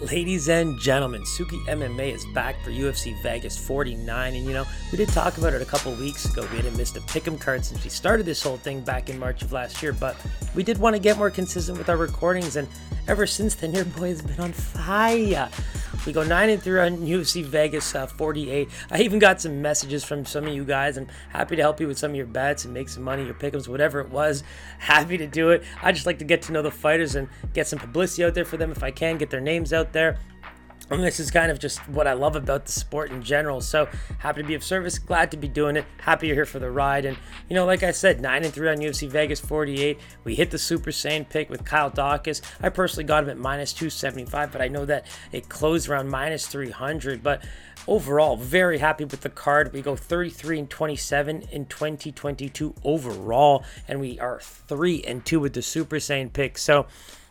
Ladies and gentlemen, Suki MMA is back for UFC Vegas 49. And you know, we did talk about it a couple weeks ago. We hadn't missed a pick'em card since we started this whole thing back in March of last year, but we did want to get more consistent with our recordings. And ever since then, your boy has been on fire. We go 9 and 3 on UFC Vegas uh, 48. I even got some messages from some of you guys. I'm happy to help you with some of your bets and make some money, your pick'ems, whatever it was. Happy to do it. I just like to get to know the fighters and get some publicity out there for them if I can, get their names out there. And this is kind of just what I love about the sport in general. So happy to be of service, glad to be doing it. Happy you're here for the ride. And you know, like I said, nine and three on UFC Vegas 48. We hit the Super Saiyan pick with Kyle Daukaus. I personally got him at minus 275, but I know that it closed around minus 300. But overall, very happy with the card. We go 33 and 27 in 2022 overall, and we are three and two with the Super Saiyan pick. So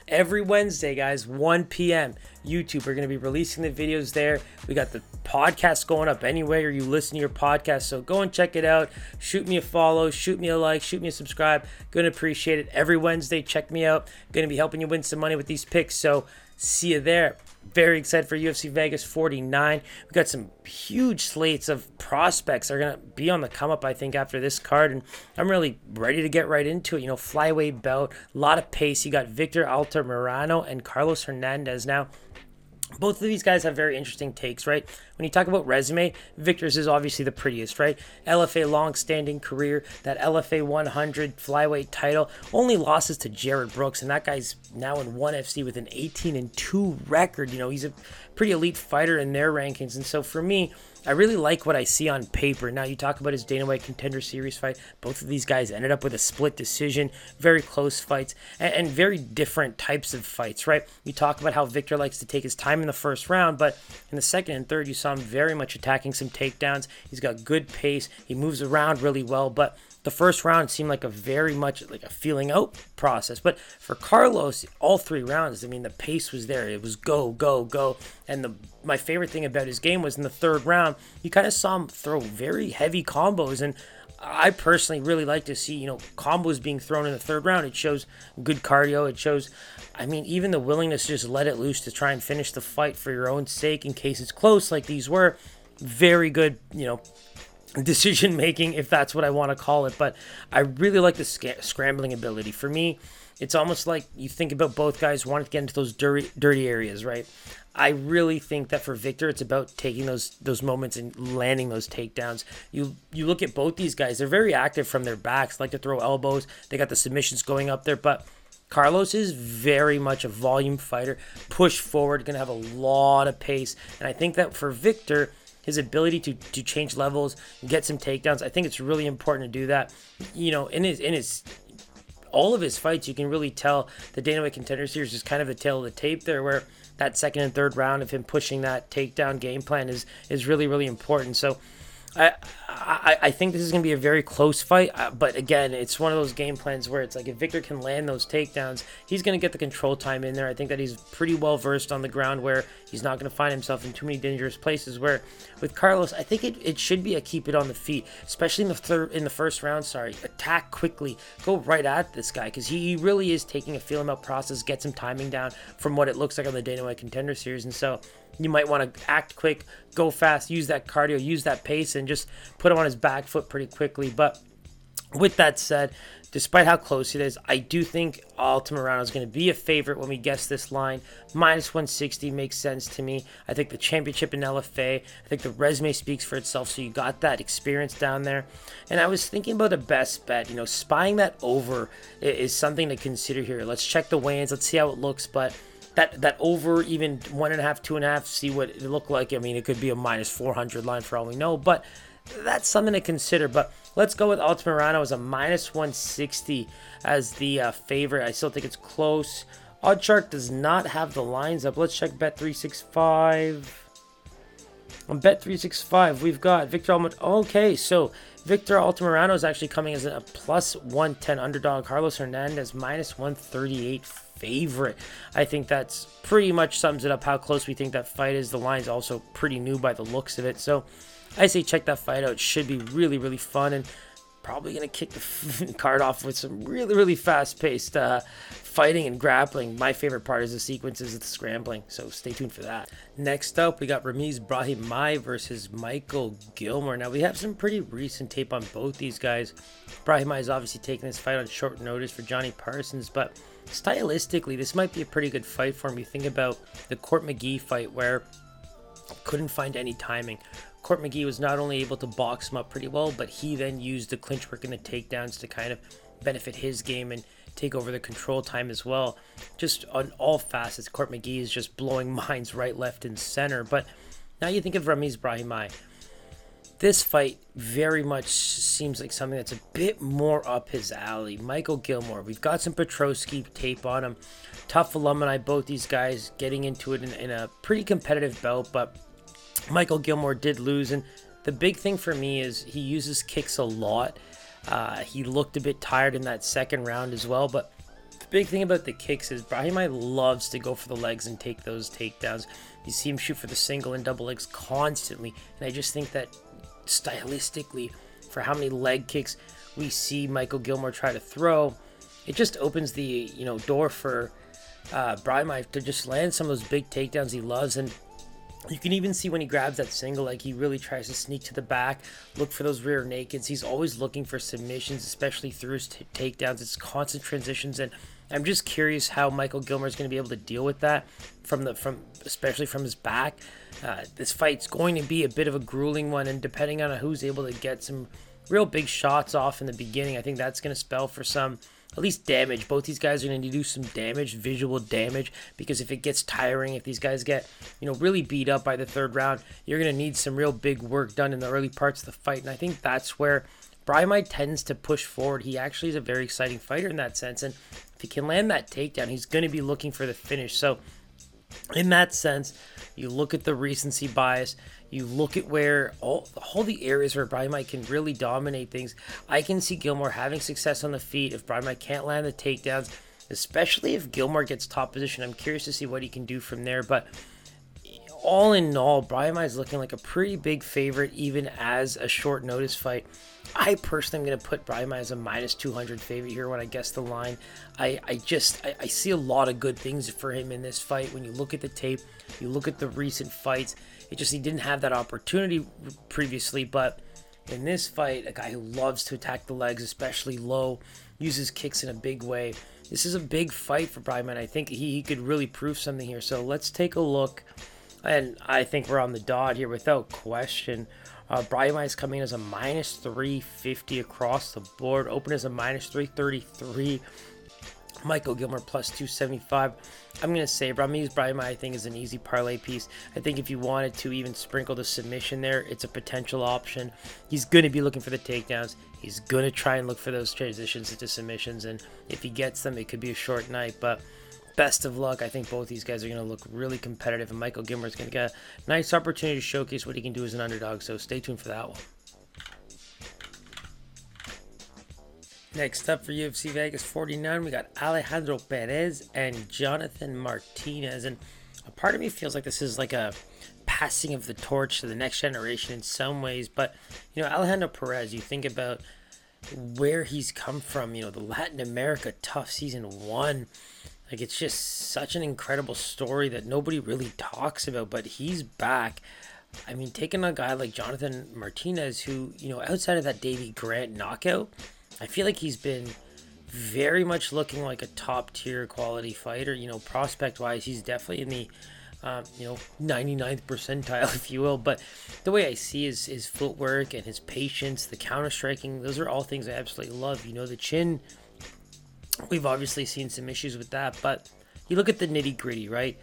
every Wednesday, guys, 1 p.m. YouTube. We're going to be releasing the videos there. We got the podcast going up anywhere you listen to your podcast. So go and check it out. Shoot me a follow, shoot me a like, shoot me a subscribe. Going to appreciate it. Every Wednesday, check me out. Going to be helping you win some money with these picks. So see you there. Very excited for UFC Vegas 49. We got some huge slates of prospects that are to be on the come up, I think, after this card. And I'm really ready to get right into it. You know, flyweight belt, a lot of pace. You got Victor Altamirano and Carlos Hernandez. Now, both of these guys have very interesting takes, right? When you talk about resume, Victor's is obviously the prettiest, right? LFA long-standing career, that LFA 100 flyweight title, only losses to Jarred Brooks, and that guy's now in ONE FC with an 18 and 2 record. You know, he's a pretty elite fighter in their rankings, and so for me, I really like what I see on paper. Now, you talk about his Dana White Contender Series fight. Both of these guys ended up with a split decision, very close fights, and, and, very different types of fights, right? You talk about how Victor likes to take his time in the first round, but in the second and third, you saw him very much attacking some takedowns. He's got good pace, he moves around really well, but the first round seemed like a very much like a feeling out process. But for Carlos, all three rounds, I mean, the pace was there. It was go, go, go. And the my favorite thing about his game was in the third round, you kind of saw him throw very heavy combos. And I personally really like to see, you know, combos being thrown in the third round. It shows good cardio. It shows, I mean, even the willingness to just let it loose to try and finish the fight for your own sake in case it's close, like these were. Very good, you know, decision making, if that's what I want to call it. But I really like the sc- scrambling ability. For me, it's almost like you think about both guys wanting to get into those dirty, dirty areas, right? I really think that for Victor, it's about taking those those moments and landing those takedowns. You you look at both these guys; they're very active from their backs, like to throw elbows. They got the submissions going up there, but Carlos is very much a volume fighter, push forward, to have a lot of pace, and I think that for Victor his ability to to change levels, get some takedowns. I think it's really important to do that. You know, in his in his all of his fights, you can really tell the Dana White Contender Series is kind of the tail of the tape there, where that second and third round of him pushing that takedown game plan is is really really important. So I, I, think this is going to be a very close fight, uh, but again, it's one of those game plans where it's like if Victor can land those takedowns, he's going to get the control time in there. I think that he's pretty well versed on the ground where he's not going to find himself in too many dangerous places. Where with Carlos, I think it, it should be a keep it on the feet, especially in the third in the first round. Sorry, attack quickly, go right at this guy because he, really is taking a feel him out process, get some timing down from what it looks like on the Dana White Contender Series, and so you might want to act quick, go fast, use that cardio, use that pace, and just put him on his back foot pretty quickly. But with that said, despite how close it is, I do think Altamirano is going to be a favorite when we guess this line. Minus 160 makes sense to me. I think the championship in LFA, I think the resume speaks for itself, so you got that experience down there. And I was thinking about a best bet. You know, spying that over is something to consider here. Let's check the weigh-ins, let's see how it looks, but that that over even one and a half, two and a half, see what it looked like. I mean, it could be a minus 400 line for all we know, but that's something to consider. But let's go with Altamirano as a minus 160 as the uh, favorite. I still think it's close. Odd chart does not have the lines up. Let's check Bet365. On Bet365, we've got Victor Almond. Okay, so Victor Altamirano is actually coming as a plus 110 underdog. Carlos Hernandez minus 138 favorite. I think that's pretty much sums it up how close we think that fight is. The line's also pretty new by the looks of it. So I say check that fight out. It should be really, really fun and probably going to kick the card off with some really, really fast paced uh, fighting and grappling. My favorite part is the sequences of the scrambling, so stay tuned for that. Next up, we got Ramiz Brahimaj versus Michael Gilmore. Now, we have some pretty recent tape on both these guys. Brahimaj is obviously taking this fight on short notice for Johnny Parsons, but stylistically, this might be a pretty good fight for him. You think about the Court McGee fight where couldn't find any timing. Court McGee was not only able to box him up pretty well, but he then used the clinch work and the takedowns to kind of benefit his game and take over the control time as well. Just on all facets, Court McGee is just blowing minds right, left, and center. But now you think of Ramiz Brahimaj. This fight very much seems like something that's a bit more up his alley. Michael Gilmore, we've got some Petroski tape on him. TUF alumni, both these guys getting into it in, in a pretty competitive bout, but Michael Gilmore did lose. And the big thing for me is he uses kicks a lot. Uh, he looked a bit tired in that second round as well, but the big thing about the kicks is Brahimaj loves to go for the legs and take those takedowns. You see him shoot for the single and double legs constantly, and I just think that stylistically, for how many leg kicks we see Michael Gilmore try to throw, it just opens the you know door for uh, Brahimaj to just land some of those big takedowns he loves, and you can even see when he grabs that single, like he really tries to sneak to the back, look for those rear nakeds. He's always looking for submissions, especially through his t- takedowns. It's constant transitions, and I'm just curious how Michael Gilmore is going to be able to deal with that from the from especially from his back. Uh, this fight's going to be a bit of a grueling one, and depending on who's able to get some real big shots off in the beginning, I think that's going to spell for some at least damage. Both these guys are going to do some damage, visual damage, because if it gets tiring, if these guys get, you know, really beat up by the third round, you're going to need some real big work done in the early parts of the fight. And I think that's where Brahimaj tends to push forward. He actually is a very exciting fighter in that sense. And if he can land that takedown, he's going to be looking for the finish. So, in that sense, you look at the recency bias. You look at where all all the areas where Brahimaj can really dominate things. I can see Gilmore having success on the feet if Brahimaj can't land the takedowns, especially if Gilmore gets top position. I'm curious to see what he can do from there. But all in all, Brahimaj is looking like a pretty big favorite, even as a short notice fight. I personally am going to put Brahimaj as a minus 200 favorite here when I guess the line. I, I just I, I see a lot of good things for him in this fight. When you look at the tape, you look at the recent fights, it just he didn't have that opportunity previously, but in this fight, a guy who loves to attack the legs, especially low, uses kicks in a big way. This is a big fight for Brahimaj. I think he, he could really prove something here. So let's take a look. And I think we're on the dot here without question. Uh, is coming as a minus 350 across the board. Open as a minus 333. Michael Gilmore plus 275. I'm going to say Ramiz Brahimaj, I think, is an easy parlay piece. I think if you wanted to even sprinkle the submission there, it's a potential option. He's going to be looking for the takedowns. He's going to try and look for those transitions into submissions. And if he gets them, it could be a short night. But best of luck. I think both these guys are going to look really competitive. And Michael Gilmore is going to get a nice opportunity to showcase what he can do as an underdog. So stay tuned for that one. Next up for UFC Vegas 49, we got Alejandro Perez and Jonathan Martinez. And a part of me feels like this is like a passing of the torch to the next generation in some ways. But, you know, Alejandro Perez, you think about where he's come from, you know, the Latin America TUF season one. Like, it's just such an incredible story that nobody really talks about, but he's back. I mean, taking a guy like Jonathan Martinez, who, you know, outside of that Davy Grant knockout, I feel like he's been very much looking like a top tier quality fighter. You know, prospect wise, he's definitely in the um, you know 99th percentile, if you will. But the way I see his his footwork and his patience, the counter striking, those are all things I absolutely love. You know, the chin. We've obviously seen some issues with that, but you look at the nitty gritty, right?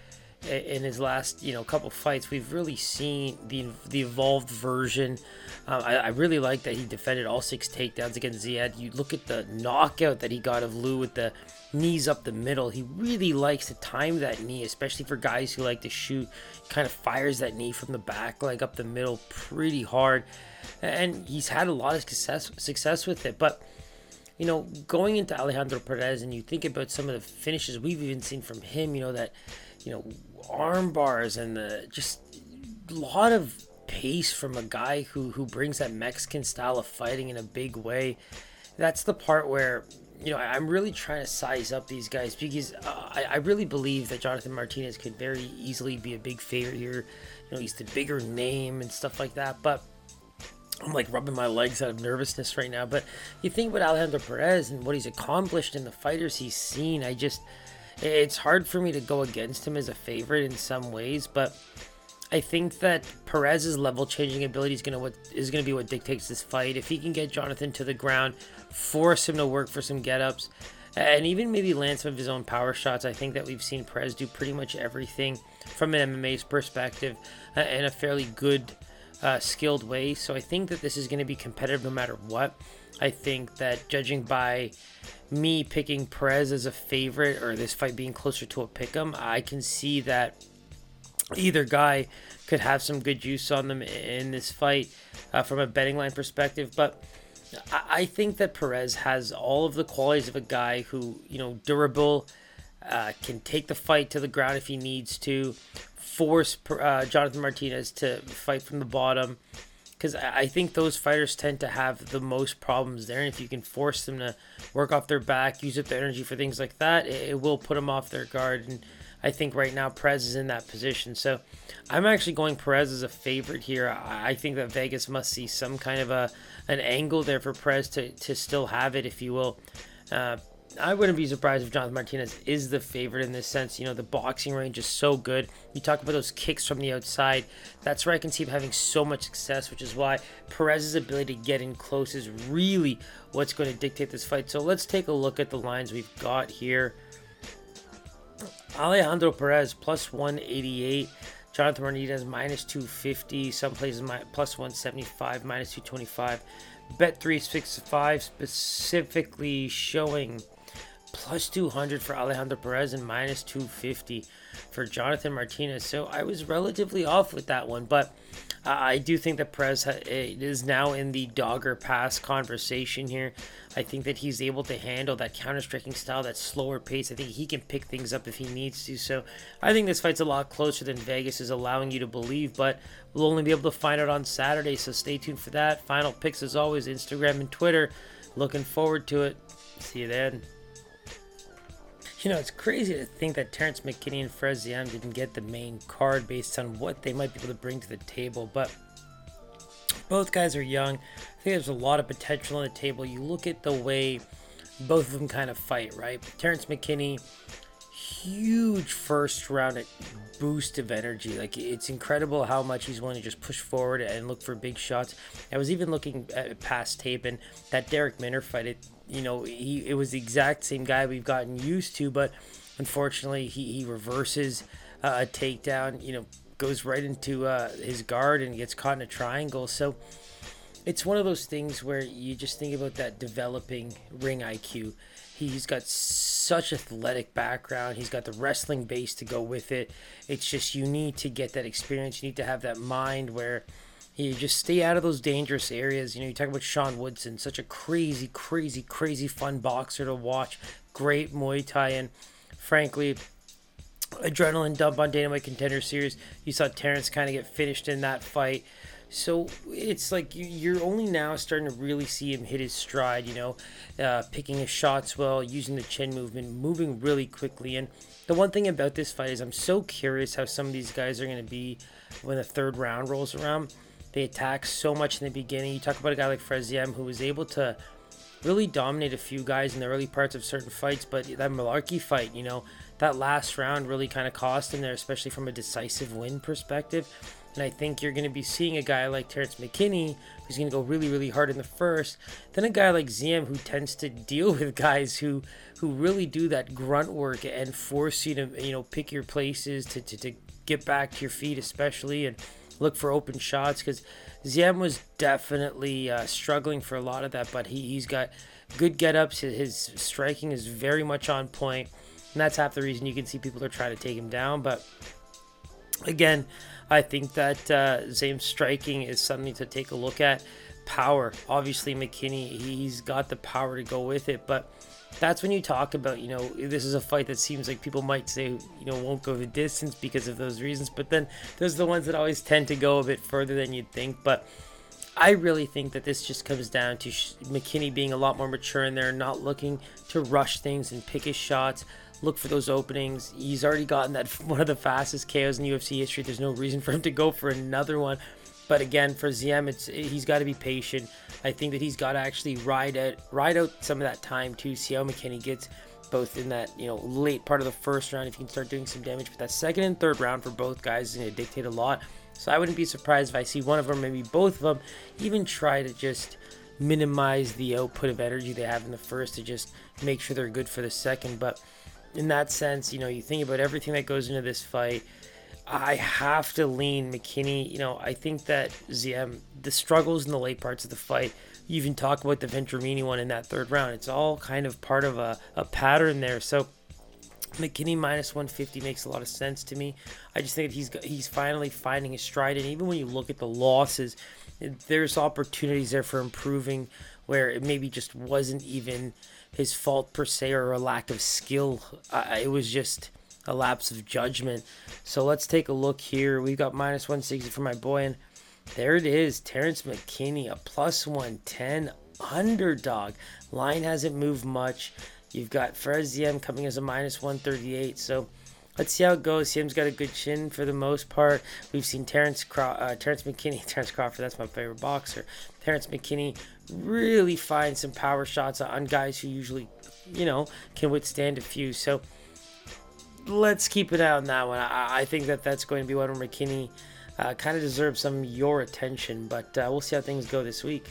in his last you know couple fights, we've really seen the the evolved version. Uh, I, I, really like that he defended all six takedowns against Zviad. You look at the knockout that he got of Lou with the knees up the middle. He really likes to time that knee, especially for guys who like to shoot. Kind of fires that knee from the back leg up the middle pretty hard, and he's had a lot of success success with it. But you know, going into Alejandro Perez, and you think about some of the finishes we've even seen from him. You know that you know arm bars and the just a lot of pace from a guy who who brings that Mexican style of fighting in a big way. That's the part where you know I'm really trying to size up these guys because uh, I, I really believe that Jonathan Martinez could very easily be a big favorite here. You know, he's the bigger name and stuff like that, but. I'm like rubbing my legs out of nervousness right now. But you think about Alejandro Perez and what he's accomplished and the fighters he's seen. I just, it's hard for me to go against him as a favorite in some ways. But I think that Perez's level changing ability is gonna what is gonna be what dictates this fight. If he can get Jonathan to the ground, force him to work for some get ups, and even maybe land some of his own power shots, I think that we've seen Perez do pretty much everything from an MMA's perspective uh, in a fairly good, uh, skilled way. So I think that this is going to be competitive no matter what. I think that judging by me picking Perez as a favorite or this fight being closer to a pick 'em, I can see that either guy could have some good juice on them in this fight uh, from a betting line perspective. But I think that Perez has all of the qualities of a guy who, you know, durable, uh, can take the fight to the ground if he needs to, force uh, Jonathan Martinez to fight from the bottom. Because I think those fighters tend to have the most problems there. And if you can force them to work off their back, use up their energy for things like that, it, it will put them off their guard. And I think right now Perez is in that position. So I'm actually going Perez as a favorite here. I think that Vegas must see some kind of a an angle there for Perez to, to still have it, if you will. Uh, I wouldn't be surprised if Jonathan Martinez is the favorite in this sense. You know, the boxing range is so good. You talk about those kicks from the outside. That's where I can see him having so much success, which is why Perez's ability to get in close is really what's going to dictate this fight. So let's take a look at the lines we've got here. Alejandro Perez plus 188. Jonathan Martinez minus 250. Some places plus 175, minus 225. Bet 365 specifically showing plus 200 for Alejandro Perez and minus 250 for Jonathan Martinez. So I was relatively off with that one, but I do think that Perez eh, is now in the dogger pass conversation here. I think that he's able to handle that counter striking style, that slower pace. I think he can pick things up if he needs to. So I think this fight's a lot closer than Vegas is allowing you to believe, but we'll only be able to find out on Saturday. So stay tuned for that. Final picks as always, Instagram and Twitter. Looking forward to it. See you then. You know, it's crazy to think that Terrence McKinney and Fares Ziam didn't get the main card based on what they might be able to bring to the table, but both guys are young. I think there's a lot of potential on the table. You look at the way both of them kind of fight, right? Terrence McKinney, huge first round boost of energy. Like it's incredible how much he's willing to just push forward and look for big shots. I was even looking at past tape and that Derek Minner fight. It you know, he it was the exact same guy we've gotten used to, but unfortunately, he, he reverses uh, a takedown, you know, goes right into uh, his guard and gets caught in a triangle. So it's one of those things where you just think about that developing ring IQ. He's got such athletic background. He's got the wrestling base to go with it. It's just you need to get that experience. You need to have that mind where you just stay out of those dangerous areas. You know, you talk about Sean Woodson, such a crazy, crazy, crazy fun boxer to watch. Great Muay Thai, and frankly, adrenaline dump on Dana White Contender Series. You saw Terrence kind of get finished in that fight. So it's like you're only now starting to really see him hit his stride, you know, uh, picking his shots well, using the chin movement, moving really quickly. And the one thing about this fight is I'm so curious how some of these guys are going to be when the third round rolls around. They attack so much in the beginning. You talk about a guy like Fares Ziam who was able to really dominate a few guys in the early parts of certain fights, but that Mullarkey fight, you know, that last round really kind of cost him there, especially from a decisive win perspective. And I think you're going to be seeing a guy like Terrence McKinney, who's going to go really, really hard in the first. Then a guy like Ziam, who tends to deal with guys who who really do that grunt work and force you to, you know, pick your places to, to, to get back to your feet, especially. And look for open shots because Ziam was definitely uh, struggling for a lot of that, but he, he's got good get ups. His striking is very much on point, and that's half the reason you can see people are trying to take him down. But again, I think that uh, striking is something to take a look at. Power, obviously, McKinney, he's got the power to go with it, but that's when you talk about, you know, this is a fight that seems like people might say, you know, won't go the distance because of those reasons. But then there's the ones that always tend to go a bit further than you'd think. But I really think that this just comes down to McKinney being a lot more mature in there, not looking to rush things and pick his shots, look for those openings. He's already gotten that one of the fastest KOs in UFC history. There's no reason for him to go for another one. But again, for Ziam, it's he's got to be patient. I think that he's got to actually ride out ride out some of that time to see how McKinney gets both in that you know late part of the first round if he can start doing some damage. But that second and third round for both guys is going to dictate a lot. So I wouldn't be surprised if I see one of them, maybe both of them, even try to just minimize the output of energy they have in the first to just make sure they're good for the second. But in that sense, you know, you think about everything that goes into this fight. I have to lean McKinney. You know, I think that Ziam, the struggles in the late parts of the fight, you even talk about the Vendramini one in that third round. It's all kind of part of a, a pattern there. So McKinney minus 150 makes a lot of sense to me. I just think he's he's finally finding his stride, and even when you look at the losses, there's opportunities there for improving where it maybe just wasn't even his fault per se or a lack of skill. Uh, it was just a lapse of judgment. So let's take a look here. We've got minus 160 for my boy, and there it is. Terrence McKinney, a plus 110 underdog. Line hasn't moved much. You've got Fares Ziam coming as a minus 138. So let's see how it goes. Ziam's got a good chin for the most part. We've seen Terrence, Craw- uh, Terrence McKinney, Terrence Crawford, that's my favorite boxer. Terrence McKinney really find some power shots on guys who usually, you know, can withstand a few. So let's keep it out on that one. I, I think that that's going to be one where McKinney uh, kind of deserves some of your attention, but uh, we'll see how things go this week.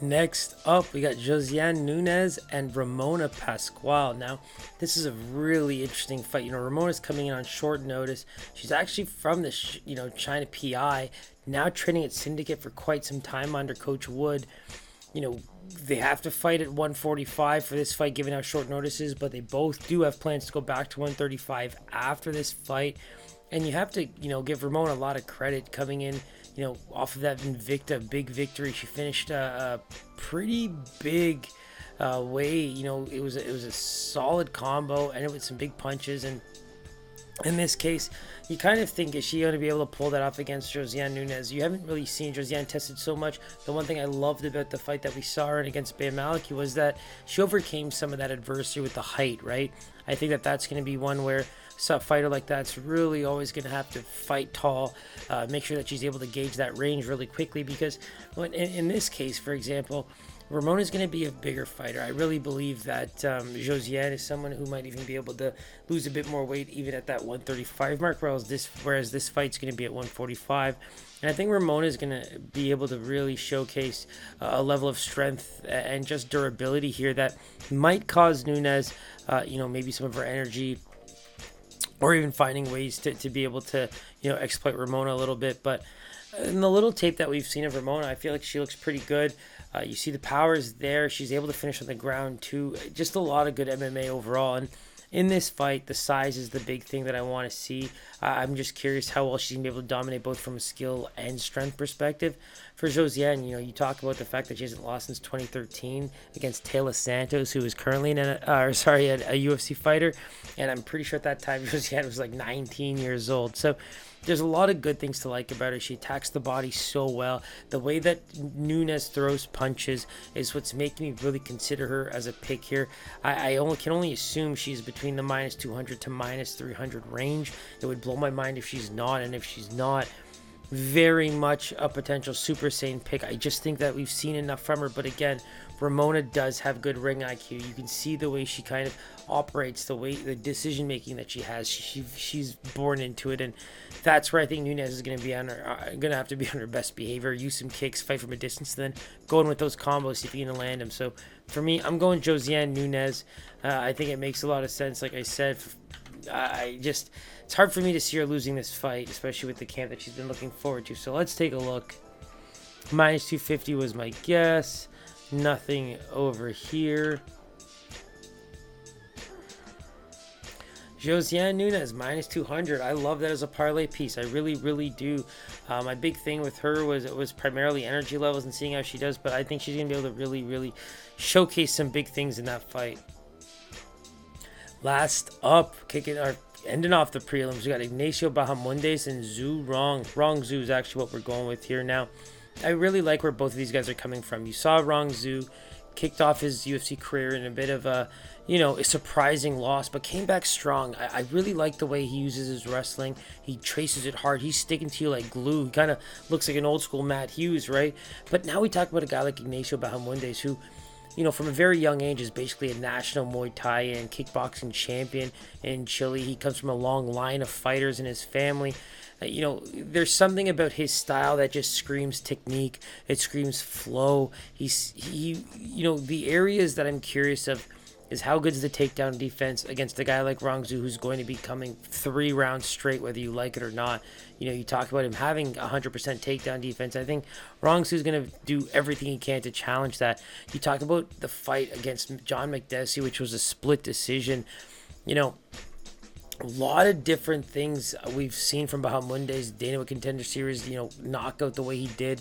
Next up, we got Josiane Nunes and Ramona Pascual. Now, this is a really interesting fight. You know, Ramona's coming in on short notice. She's actually from the, you know, China PI, now training at Syndicate for quite some time under Coach Wood. You know, they have to fight at 145 for this fight, given how short notice is, but they both do have plans to go back to 135 after this fight. And you have to, you know, give Ramon a lot of credit coming in, you know, off of that Invicta big victory. She finished a, a pretty big uh, way. You know, it was it was a solid combo, and it was some big punches. And in this case, you kind of think is she going to be able to pull that off against Josiane Nunes? You haven't really seen Josiane tested so much. The one thing I loved about the fight that we saw her in against Bea Malecki was that she overcame some of that adversity with the height, right? I think that that's going to be one where a fighter like that's really always going to have to fight tall, uh, make sure that she's able to gauge that range really quickly because when, in, in this case, for example, Ramona is going to be a bigger fighter. I really believe that um, Josiane is someone who might even be able to lose a bit more weight even at that 135 mark, whereas this whereas this fight's going to be at 145. And I think Ramona is going to be able to really showcase uh, a level of strength and just durability here that might cause Nunes, uh, you know, maybe some of her energy or even finding ways to, to be able to, you know, exploit Ramona a little bit. But in the little tape that we've seen of Ramona, I feel like she looks pretty good. Uh, you see the power is there. She's able to finish on the ground too. Just a lot of good MMA overall. And in this fight, the size is the big thing that I want to see. Uh, I'm just curious how well she's gonna be able to dominate both from a skill and strength perspective. For Josiane, you know, you talk about the fact that she hasn't lost since 2013 against Taila Santos, who is currently an, uh, sorry, a, a UFC fighter, and I'm pretty sure at that time Josiane was like 19 years old. So there's a lot of good things to like about her. She attacks the body so well. The way that Nunes throws punches is what's making me really consider her as a pick here. I, I only can only assume she's between the minus 200 to minus 300 range. It would blow my mind if she's not, and if she's not, very much a potential super Saiyan pick. I just think that we've seen enough from her, but again, Ramona does have good ring IQ. You can see the way she kind of operates, the way the decision making that she has. She, she's born into it, and that's where I think Nunes is going to be on her, uh, going to have to be on her best behavior. Use some kicks, fight from a distance, then go in with those combos, if you can land them. So for me, I'm going Josiane Nunes. Uh, I think it makes a lot of sense. Like I said, I just it's hard for me to see her losing this fight, especially with the camp that she's been looking forward to. So let's take a look. Minus 250 was my guess. Nothing over here. Josiane Nunes minus 200. I love that as a parlay piece. I really, really do. Uh, my big thing with her was it was primarily energy levels and seeing how she does, but I think she's gonna be able to really, really showcase some big things in that fight. Last up, kicking our ending off the prelims, we got Ignacio Bahamondes and Zhu Rong. Rong Zhu is actually what we're going with here now. I really like where both of these guys are coming from. You saw Rong Zhu kicked off his UFC career in a bit of a, you know, a surprising loss, but came back strong. I, I really like the way he uses his wrestling. He traces it hard. He's sticking to you like glue. He kind of looks like an old school Matt Hughes, right? But now we talk about a guy like Ignacio Bahamondes who you know, from a very young age, is basically a national Muay Thai and kickboxing champion in Chile. He comes from a long line of fighters in his family. Uh, you know, there's something about his style that just screams technique. It screams flow. He's he, you know, the areas that I'm curious of is how good is the takedown defense against a guy like Rong Zhu who's going to be coming three rounds straight, whether you like it or not. You know, you talk about him having 100% takedown defense. I think Rong Zhu is going to do everything he can to challenge that. You talk about the fight against John Makdessi, which was a split decision. You know, a lot of different things we've seen from Bahamondes Dana with Contender Series, you know, knockout the way he did.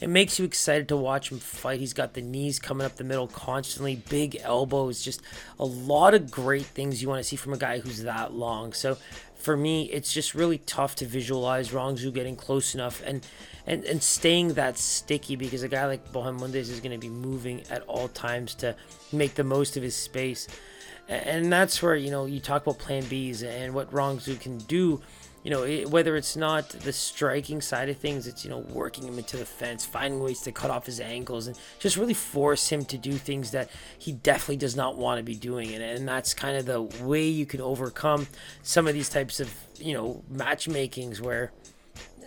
It makes you excited to watch him fight. He's got the knees coming up the middle constantly, big elbows, just a lot of great things you want to see from a guy who's that long. So for me, it's just really tough to visualize Rong Zhu getting close enough and, and, and staying that sticky because a guy like Bahamondes is going to be moving at all times to make the most of his space. And that's where, you know, you talk about plan Bs and what Rong Zhu can do you know, it, whether it's not the striking side of things, it's, you know, working him into the fence, finding ways to cut off his ankles, and just really force him to do things that he definitely does not want to be doing. And, and that's kind of the way you can overcome some of these types of, you know, matchmakings where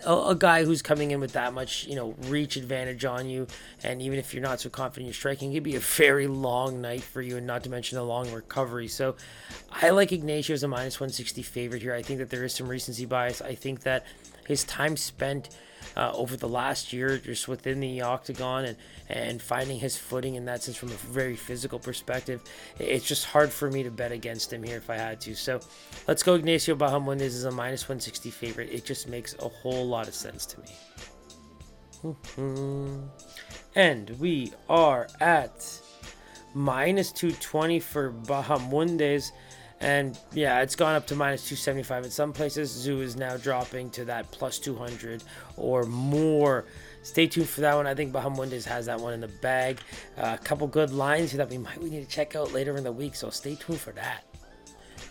a, a, guy who's coming in with that much, you know, reach advantage on you, and even if you're not so confident you're striking, it could be a very long night for you, and not to mention a long recovery. So, I like Ignacio as a minus 160 favorite here. I think that there is some recency bias. I think that his time spent uh, over the last year just within the octagon and, and finding his footing in that sense from a very physical perspective. It's just hard for me to bet against him here if I had to. So let's go Ignacio Bahamondes is a minus 160 favorite. It just makes a whole lot of sense to me. and we are at minus 220 for Bahamondes. And yeah, it's gone up to minus 275 in some places. Zhu is now dropping to that plus 200 or more. Stay tuned for that one. I think Bahamondes has that one in the bag. Uh, a couple good lines that we might we need to check out later in the week, so stay tuned for that.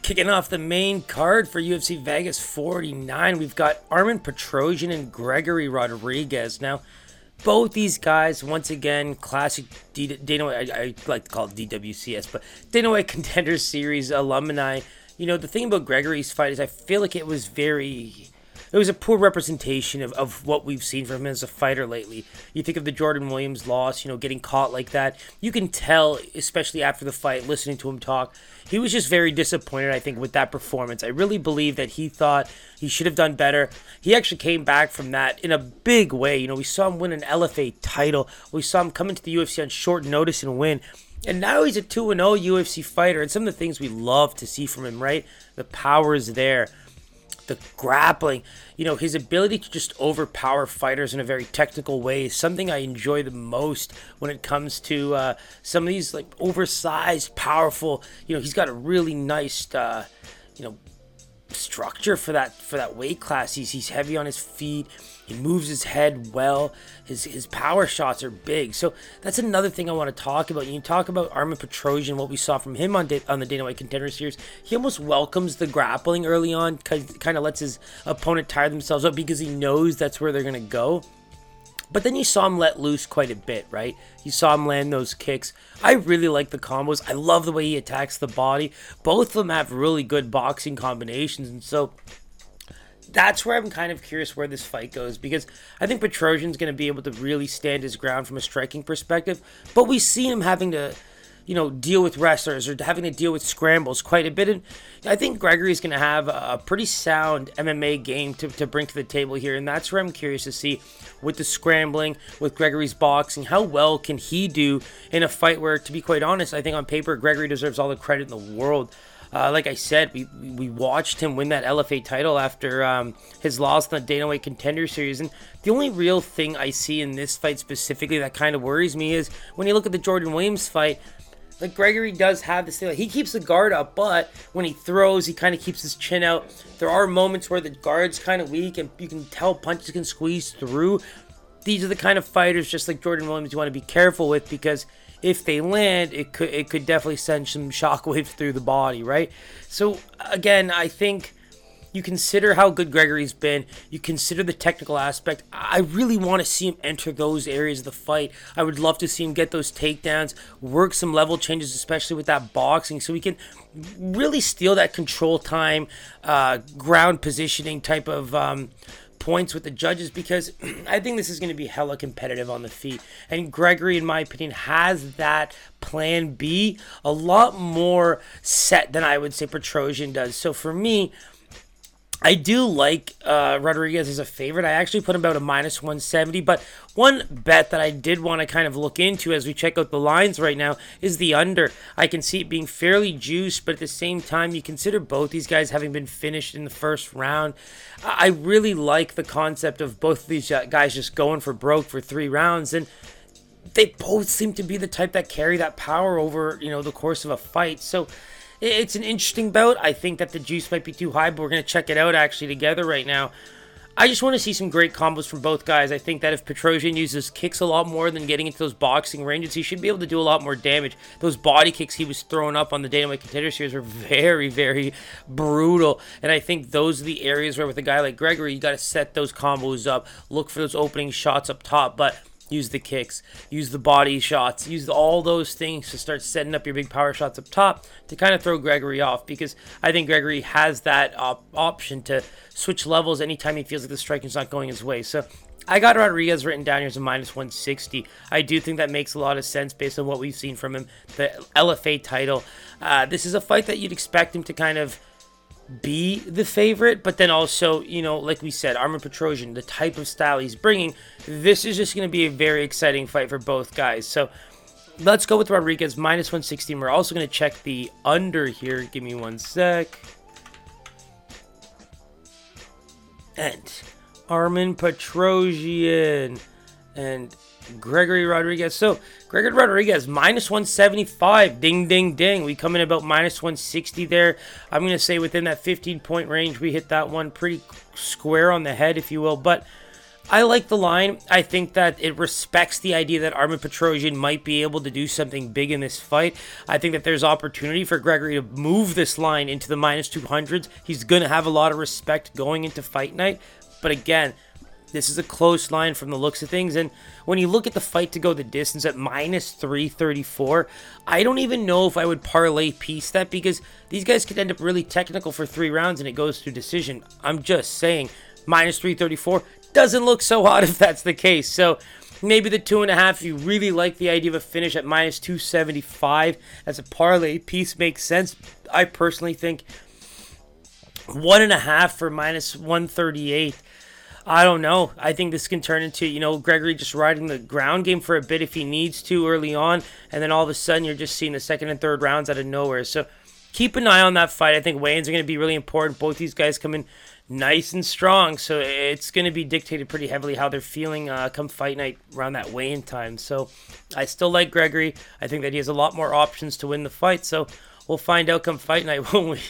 Kicking off the main card for UFC Vegas 49, we've got Armen Petrosyan and Gregory Rodriguez. Now, both these guys, once again, classic D- Dana White, I, I, like to call it DWCS, but Dana White Contender Series alumni. You know, the thing about Gregory's fight is I feel like it was very it was a poor representation of, of what we've seen from him as a fighter lately. You think of the Jordan Williams loss, you know, getting caught like that. You can tell, especially after the fight, listening to him talk, he was just very disappointed, I think, with that performance. I really believe that he thought he should have done better. He actually came back from that in a big way. You know, we saw him win an LFA title, we saw him come into the UFC on short notice and win. And now he's a 2 0 UFC fighter. And some of the things we love to see from him, right? The power is there the grappling, you know, his ability to just overpower fighters in a very technical way is something I enjoy the most when it comes to uh, some of these like oversized, powerful. You know, he's got a really nice, uh, you know, structure for that for that weight class. He's he's heavy on his feet. He moves his head well. His his power shots are big. So that's another thing I want to talk about. You talk about Armen Petrosyan, what we saw from him on on the Dana White Contender Series. He almost welcomes the grappling early on, kind of lets his opponent tire themselves up because he knows that's where they're gonna go. But then you saw him let loose quite a bit, right? You saw him land those kicks. I really like the combos. I love the way he attacks the body. Both of them have really good boxing combinations, and so that's where I'm kind of curious where this fight goes because I think Petrosyan's going to be able to really stand his ground from a striking perspective, but we see him having to you know, deal with wrestlers or having to deal with scrambles quite a bit. And I think Gregory is going to have a pretty sound MMA game to, to bring to the table here. And that's where I'm curious to see with the scrambling, with Gregory's boxing, how well can he do in a fight where, to be quite honest, I think on paper, Gregory deserves all the credit in the world. Uh, like I said, we we watched him win that LFA title after um, his loss in the Dana White Contender Series, and the only real thing I see in this fight specifically that kind of worries me is when you look at the Jordan Williams fight. Like Gregory does have this thing, like he keeps the guard up, but when he throws, he kind of keeps his chin out. There are moments where the guard's kind of weak, and you can tell punches can squeeze through. These are the kind of fighters, just like Jordan Williams, you want to be careful with because if they land, it could it could definitely send some shockwaves through the body, right? So again, I think you consider how good Gregory's been, you consider the technical aspect. I really want to see him enter those areas of the fight. I would love to see him get those takedowns, work some level changes, especially with that boxing, so he can really steal that control time, uh, ground positioning type of. Um, points with the judges because I think this is going to be hella competitive on the feet. And Gregory, in my opinion, has that plan B a lot more set than I would say Petrosyan does. So for me, I do like uh, Rodriguez as a favorite. I actually put him about a minus 170, but one bet that I did want to kind of look into as we check out the lines right now is the under. I can see it being fairly juiced, but at the same time, you consider both these guys having been finished in the first round. I really like the concept of both of these guys just going for broke for three rounds, and they both seem to be the type that carry that power over, you know, the course of a fight. So it's an interesting bout. I think that the juice might be too high, but we're going to check it out actually together right now. I just want to see some great combos from both guys. I think that if Petrosyan uses kicks a lot more than getting into those boxing ranges, he should be able to do a lot more damage. Those body kicks he was throwing up on the Dana White Contender Series were very, very brutal. And I think those are the areas where with a guy like Gregory, you got to set those combos up, look for those opening shots up top. But use the kicks, use the body shots, use all those things to start setting up your big power shots up top to kind of throw Gregory off because I think Gregory has that op- option to switch levels anytime he feels like the striking's not going his way. So I got Rodriguez written down here as a minus 160. I do think that makes a lot of sense based on what we've seen from him. The LFA title. Uh, this is a fight that you'd expect him to kind of be the favorite, but then also, you know, like we said, Armen Petrosyan, the type of style he's bringing, this is just going to be a very exciting fight for both guys. So let's go with Rodriguez minus 116. We're also going to check the under here. Give me one sec. And Armen Petrosyan and Gregory Rodriguez. So Gregory Rodriguez minus 175. Ding, ding, ding. We come in about minus 160 there. I'm to say within that 15 point range, we hit that one pretty square on the head, if you will. But I like the line. I think that it respects the idea that Armen Petrosyan might be able to do something big in this fight. I think that there's opportunity for Gregory to move this line into the minus 200s. He's going to have a lot of respect going into fight night. But again, this is a close line from the looks of things. And when you look at the fight to go the distance at minus 334, I don't even know if I would parlay piece that because these guys could end up really technical for three rounds and it goes to decision. I'm just saying, minus 334 doesn't look so hot if that's the case. So maybe the two and a half, if you really like the idea of a finish at minus 275 as a parlay piece makes sense. I personally think one and a half for minus 138 I don't know. I think this can turn into, you know, Gregory just riding the ground game for a bit if he needs to early on, and then all of a sudden you're just seeing the second and third rounds out of nowhere. So keep an eye on that fight. I think weigh-ins are going to be really important. Both these guys come in nice and strong, so it's going to be dictated pretty heavily how they're feeling uh, come fight night around that weigh-in time. So I still like Gregory. I think that he has a lot more options to win the fight. So we'll find out come fight night, won't we?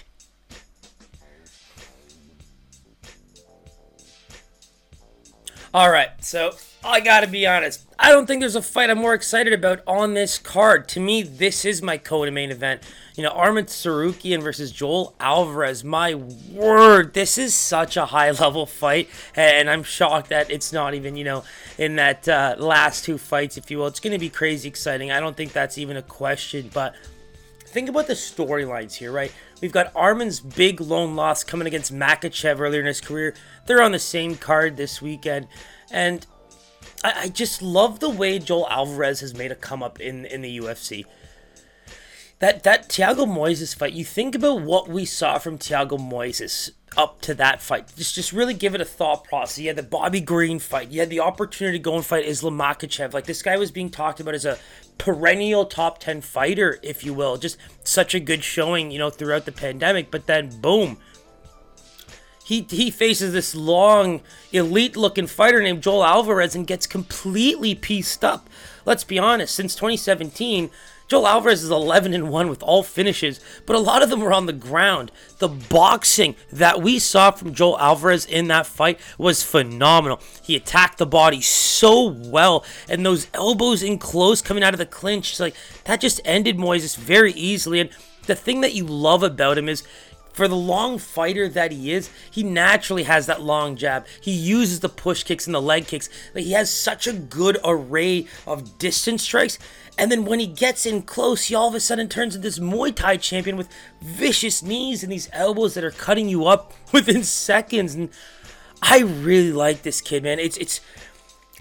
All right, so I gotta be honest. I don't think there's a fight I'm more excited about on this card. To me, this is my co-main event. You know, Arman Tsarukyan versus Joel Alvarez. My word, this is such a high-level fight, and I'm shocked that it's not even, you know, in that uh, last two fights, if you will. It's to be crazy exciting. I don't think that's even a question, but think about the storylines here, right? We've got Arman's big lone loss coming against Makhachev earlier in his career. They're on the same card this weekend. And I, I just love the way Joel Alvarez has made a come up in, in the UFC. That that Thiago Moises fight, you think about what we saw from Thiago Moises up to that fight. Just just really give it a thought process. You had the Bobby Green fight. You had the opportunity to go and fight Islam Makhachev. Like this guy was being talked about as a perennial top 10 fighter, if you will. Just such a good showing, you know, throughout the pandemic. But then boom. He, he faces this long, elite looking fighter named Joel Alvarez and gets completely pieced up. Let's be honest, since 2017, Joel Alvarez is 11 and 1 with all finishes, but a lot of them were on the ground. The boxing that we saw from Joel Alvarez in that fight was phenomenal. He attacked the body so well, and those elbows in close coming out of the clinch, like that just ended Moises very easily. And the thing that you love about him is for the long fighter that he is, he naturally has that long jab. He uses the push kicks and the leg kicks. Like he has such a good array of distance strikes and then when he gets in close, he all of a sudden turns into this Muay Thai champion with vicious knees and these elbows that are cutting you up within seconds. And I really like this kid, man. It's it's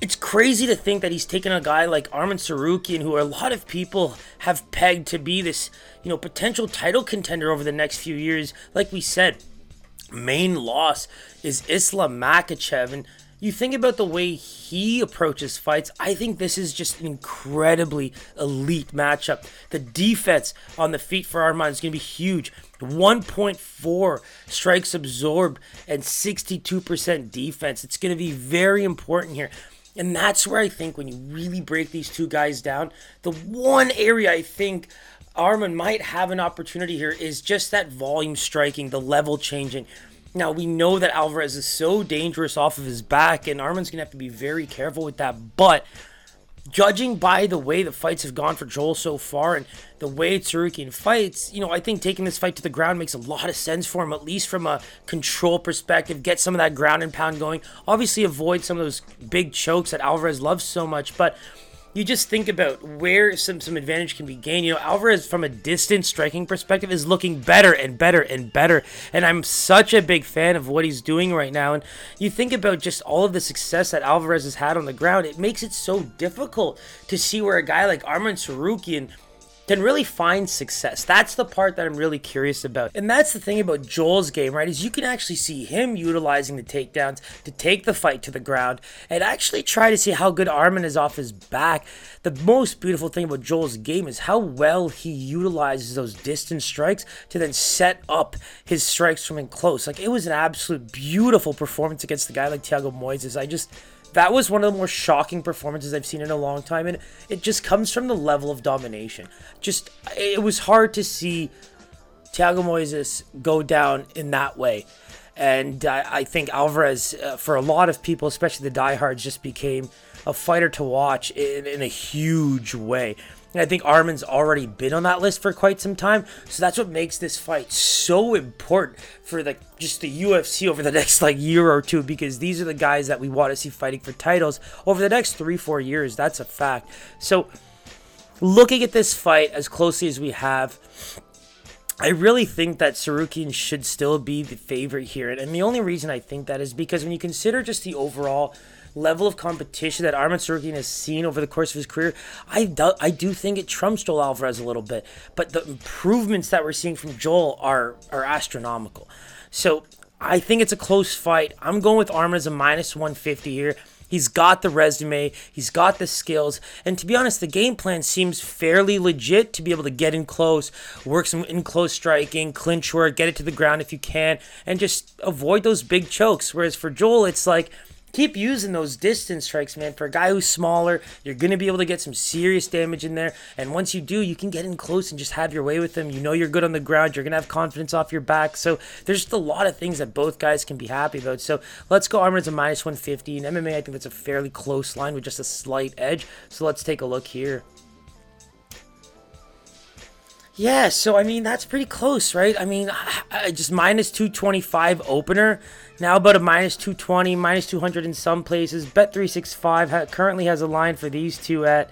it's crazy to think that he's taken a guy like Arman Tsarukyan, who a lot of people have pegged to be this, you know, potential title contender over the next few years. Like we said, main loss is Islam Makhachev, and you think about the way he approaches fights, I think this is just an incredibly elite matchup. The defense on the feet for Arman is going to be huge. 1.4 strikes absorbed and 62% defense. It's going to be very important here. And that's where I think when you really break these two guys down, the one area I think Arman might have an opportunity here is just that volume striking, the level changing. Now we know that Alvarez is so dangerous off of his back, and Arman's gonna have to be very careful with that. But judging by the way the fights have gone for Joel so far and the way Tsarukyan fights, you know, I think taking this fight to the ground makes a lot of sense for him, at least from a control perspective. Get some of that ground and pound going. Obviously, avoid some of those big chokes that Alvarez loves so much, but you just think about where some some advantage can be gained. You know, Alvarez from a distance striking perspective is looking better and better and better, and I'm such a big fan of what he's doing right now. And you think about just all of the success that Alvarez has had on the ground, it makes it so difficult to see where a guy like Arman Tsarukyan can really find success. That's the part that I'm really curious about. And that's the thing about Joel's game, right? Is you can actually see him utilizing the takedowns to take the fight to the ground and actually try to see how good Arman is off his back. The most beautiful thing about Joel's game is how well he utilizes those distance strikes to then set up his strikes from in close. Like it was an absolute beautiful performance against the guy like Thiago Moises. I just that was one of the more shocking performances I've seen in a long time, and it just comes from the level of domination. Just it was hard to see Thiago Moises go down in that way, and I, I think Alvarez, uh, for a lot of people, especially the diehards, just became a fighter to watch in, in a huge way. And I think Arman's already been on that list for quite some time. So that's what makes this fight so important for the just the UFC over the next like year or two because these are the guys that we want to see fighting for titles over the next 3-4 years. That's a fact. So looking at this fight as closely as we have I really think that Tsarukyan should still be the favorite here. And the only reason I think that is because when you consider just the overall level of competition that Arman Tsarukyan has seen over the course of his career, I do, I do think it trumps Joel Alvarez a little bit. But the improvements that we're seeing from Joel are are astronomical. So I think it's a close fight. I'm going with Arman as a minus 150 here. He's got the resume, he's got the skills, and to be honest, the game plan seems fairly legit to be able to get in close, work some in close striking, clinch work, get it to the ground if you can, and just avoid those big chokes. Whereas for Joel, it's like keep using those distance strikes, man. For a guy who's smaller, you're going to be able to get some serious damage in there. And once you do, you can get in close and just have your way with him. You know you're good on the ground. You're going to have confidence off your back. So there's just a lot of things that both guys can be happy about. So let's go Arman's a minus 150. In MMA, I think that's a fairly close line with just a slight edge. So let's take a look here. Yeah, so I mean that's pretty close, right? I mean, I, just minus 225 opener, now about a minus 220, minus 200 in some places. Bet 365 ha- currently has a line for these two at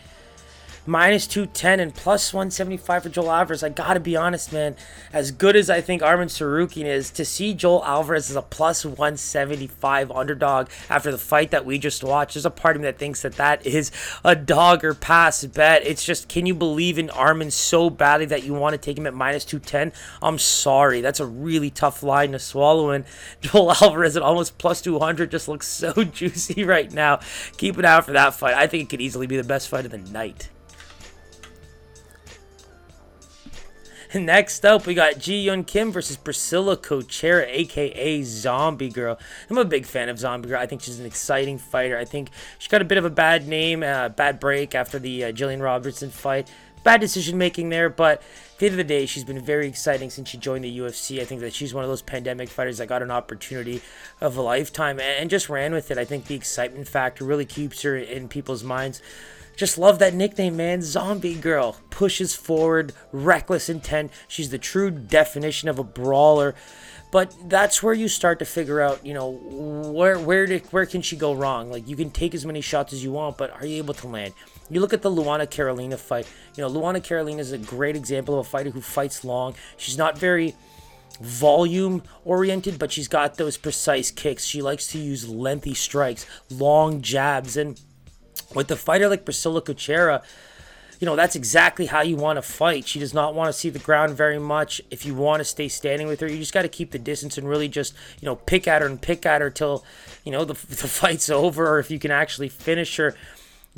minus 210 and plus 175 for Joel Alvarez. I gotta be honest, man. As good as I think Arman Tsarukyan is, to see Joel Alvarez as a plus 175 underdog after the fight that we just watched, there's a part of me that thinks that that is a dog or pass bet. It's just, can you believe in Arman so badly that you want to take him at minus 210? I'm sorry. That's a really tough line to swallow. And Joel Alvarez at almost plus 200 just looks so juicy right now. Keep it out for that fight. I think it could easily be the best fight of the night. Next up, we got Ji Yeon Kim versus Priscilla Cachoeira, aka Zombie Girl. I'm a big fan of Zombie Girl. I think she's an exciting fighter. I think she got a bit of a bad name, uh, bad break after the uh, Gillian Robertson fight. Bad decision making there, but at the end of the day, she's been very exciting since she joined the UFC. I think that she's one of those pandemic fighters that got an opportunity of a lifetime and just ran with it. I think the excitement factor really keeps her in people's minds. Just love that nickname, man. Zombie Girl. Pushes forward, reckless intent. She's the true definition of a brawler. But that's where you start to figure out, you know, where where did, where can she go wrong? Like you can take as many shots as you want, but are you able to land? You look at the Luana Carolina fight. You know, Luana Carolina is a great example of a fighter who fights long. She's not very volume oriented, but she's got those precise kicks. She likes to use lengthy strikes, long jabs, and with a fighter like Priscilla Cachoeira, you know, that's exactly how you want to fight. She does not want to see the ground very much. If you want to stay standing with her, you just got to keep the distance and really just, you know, pick at her and pick at her till, you know, the, the fight's over or if you can actually finish her.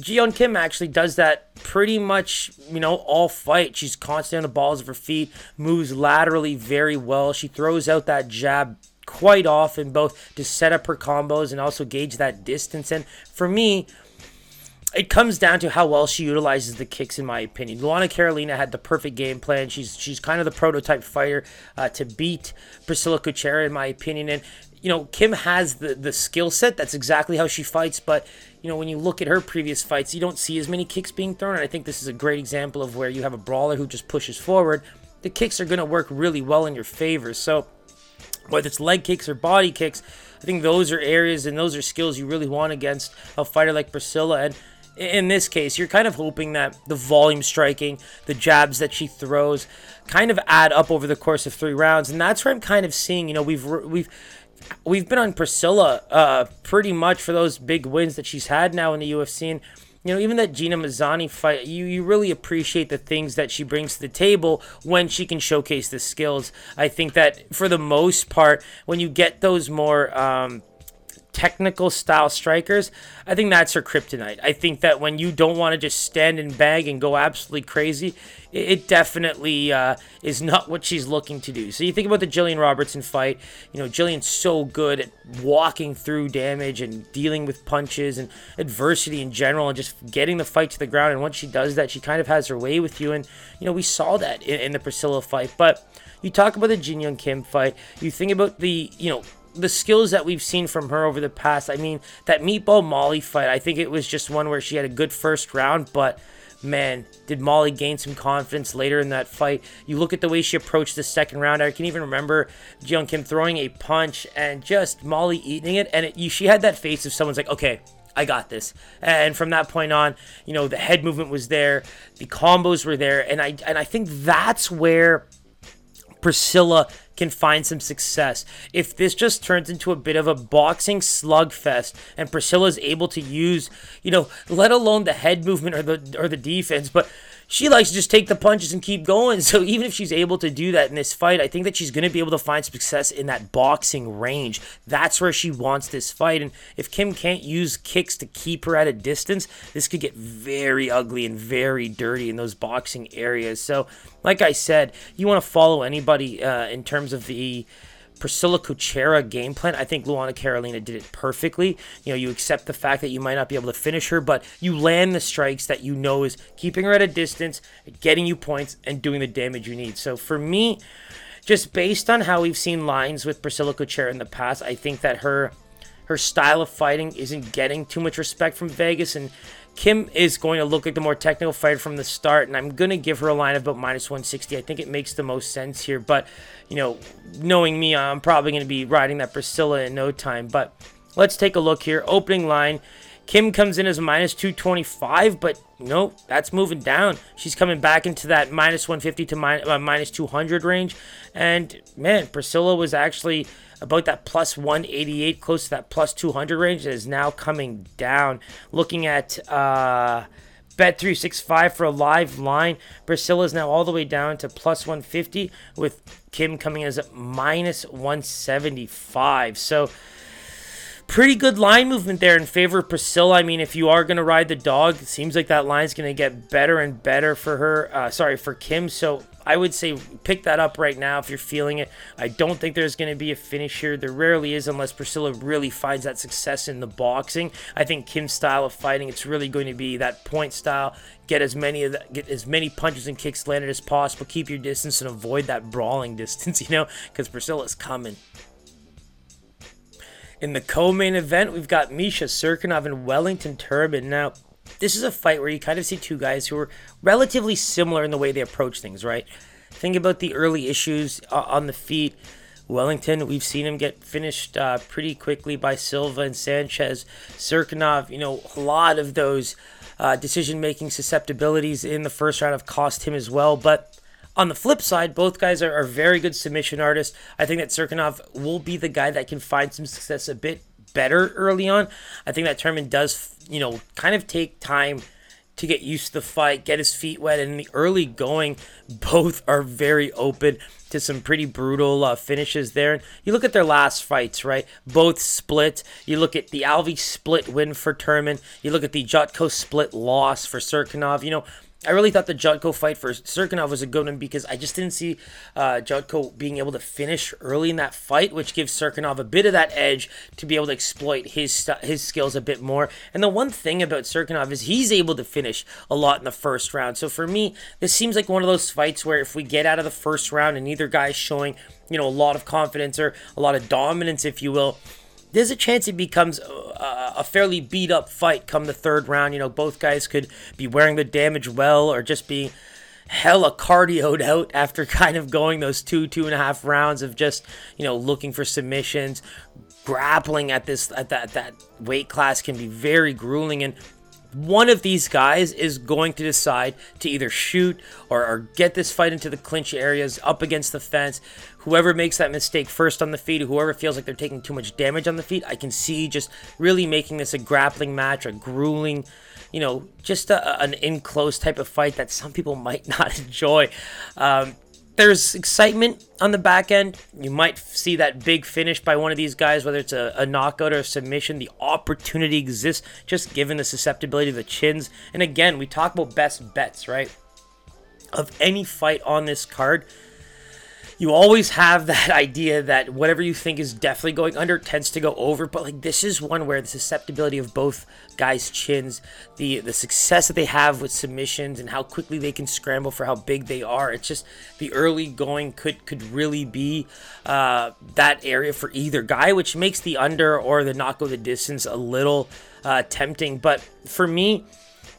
Ji Yeon Kim actually does that pretty much, you know, all fight. She's constantly on the balls of her feet, moves laterally very well. She throws out that jab quite often, both to set up her combos and also gauge that distance. And for me, it comes down to how well she utilizes the kicks, in my opinion. Luana Carolina had the perfect game plan. She's she's kind of the prototype fighter uh, to beat Priscilla Cachoeira, in my opinion. And you know, Kim has the the skill set. That's exactly how she fights. But you know, when you look at her previous fights, you don't see as many kicks being thrown. And I think this is a great example of where you have a brawler who just pushes forward. The kicks are going to work really well in your favor. So whether it's leg kicks or body kicks, I think those are areas and those are skills you really want against a fighter like Priscilla. And in this case, you're kind of hoping that the volume striking, the jabs that she throws, kind of add up over the course of three rounds, and that's where I'm kind of seeing. You know, we've we've we've been on Priscilla uh, pretty much for those big wins that she's had now in the UFC, and you know, even that Gina Mazany fight, you, you really appreciate the things that she brings to the table when she can showcase the skills. I think that for the most part, when you get those more um, technical style strikers, I think that's her kryptonite. I think that when you don't want to just stand and bag and go absolutely crazy, it, definitely uh, is not what she's looking to do. So you think about the Gillian Robertson fight. You know, Gillian's so good at walking through damage and dealing with punches and adversity in general and just getting the fight to the ground. And once she does that, she kind of has her way with you. And, you know, we saw that in, in the Priscilla fight. But you talk about the Ji Yeon Kim fight, you think about the, you know, the skills that we've seen from her over the past. I mean, that Meatball Molly fight, I think it was just one where she had a good first round, but man, did Molly gain some confidence later in that fight? You look at the way she approached the second round. I can even remember Jung Kim throwing a punch and just Molly eating it, and it, you, she had that face of someone's like, okay. I got this. And from that point on, you know, the head movement was there, the combos were there, and I and I think that's where Priscilla can find some success. If this just turns into a bit of a boxing slugfest and Priscilla is able to use, you know, let alone the head movement or the or the defense, but she likes to just take the punches and keep going. So even if she's able to do that in this fight, I think that she's going to be able to find success in that boxing range. That's where she wants this fight. And if Kim can't use kicks to keep her at a distance, this could get very ugly and very dirty in those boxing areas. So, like I said, you want to follow anybody uh, in terms of the Priscilla Cachoeira game plan, I think Luana Carolina did it perfectly. You know, you accept the fact that you might not be able to finish her, but you land the strikes that you know is keeping her at a distance, getting you points, and doing the damage you need. So for me, just based on how we've seen lines with Priscilla Cachoeira in the past, I think that her her style of fighting isn't getting too much respect from Vegas and Kim is going to look like the more technical fighter from the start, and I'm going to give her a line of about minus 160. I think it makes the most sense here, but, you know, knowing me, I'm probably going to be riding that Priscilla in no time. But let's take a look here. Opening line, Kim comes in as minus 225, but nope, that's moving down. She's coming back into that minus 150 to min- uh, minus 200 range. And man, Priscilla was actually about that plus 188, close to that plus 200 range, is now coming down. Looking at uh, Bet365 for a live line, Priscilla is now all the way down to plus 150, with Kim coming as minus 175. So, pretty good line movement there in favor of Priscilla. I mean, if you are going to ride the dog, it seems like that line's going to get better and better for her. Uh, sorry, for Kim. So I would say pick that up right now if you're feeling it. I don't think there's going to be a finish here. There rarely is unless Priscilla really finds that success in the boxing. I think Kim's style of fighting, it's really going to be that point style. Get as many of the, get as many punches and kicks landed as possible. Keep your distance and avoid that brawling distance, you know, because Priscilla's coming. In the co-main event, we've got Misha Cirkunov and Wellington Turman. Now, this is a fight where you kind of see two guys who are relatively similar in the way they approach things, right? Think about the early issues uh, on the feet. Wellington, we've seen him get finished uh, pretty quickly by Silva and Sanchez. Cirkunov, you know, a lot of those uh, decision making susceptibilities in the first round have cost him as well. But on the flip side, both guys are, are very good submission artists. I think that Cirkunov will be the guy that can find some success a bit better early on. I think that Turman does, you know, kind of take time to get used to the fight, get his feet wet. And in the early going, both are very open to some pretty brutal uh, finishes there. You look at their last fights, right? Both split. You look at the Alvey split win for Turman. You look at the Jotko split loss for Cirkunov. You know, I really thought the Jotko fight for Cirkunov was a good one because I just didn't see uh, being able to finish early in that fight, which gives Cirkunov a bit of that edge to be able to exploit his his skills a bit more. And the one thing about Cirkunov is he's able to finish a lot in the first round. So for me, this seems like one of those fights where if we get out of the first round and neither guy's showing you know a lot of confidence or a lot of dominance, if you will there's a chance it becomes a, a, fairly beat up fight come the third round. You know, both guys could be wearing the damage well or just be hella cardioed out after kind of going those two, two and a half rounds of just, you know, looking for submissions. Grappling at this at that that weight class can be very grueling and one of these guys is going to decide to either shoot or, or, get this fight into the clinch areas up against the fence. Whoever makes that mistake first on the feet, whoever feels like they're taking too much damage on the feet, I can see just really making this a grappling match, a grueling, you know, just a, an in close type of fight that some people might not enjoy. Um, there's excitement on the back end. You might see that big finish by one of these guys, whether it's a, a, knockout or a submission. The opportunity exists just given the susceptibility of the chins. And again, we talk about best bets, right? Of any fight on this card, you always have that idea that whatever you think is definitely going under tends to go over. But like this is one where the susceptibility of both guys' chins, the the success that they have with submissions, and how quickly they can scramble for how big they are. It's just the early going could could really be uh, that area for either guy, which makes the under or the not go the distance a little uh, tempting. But for me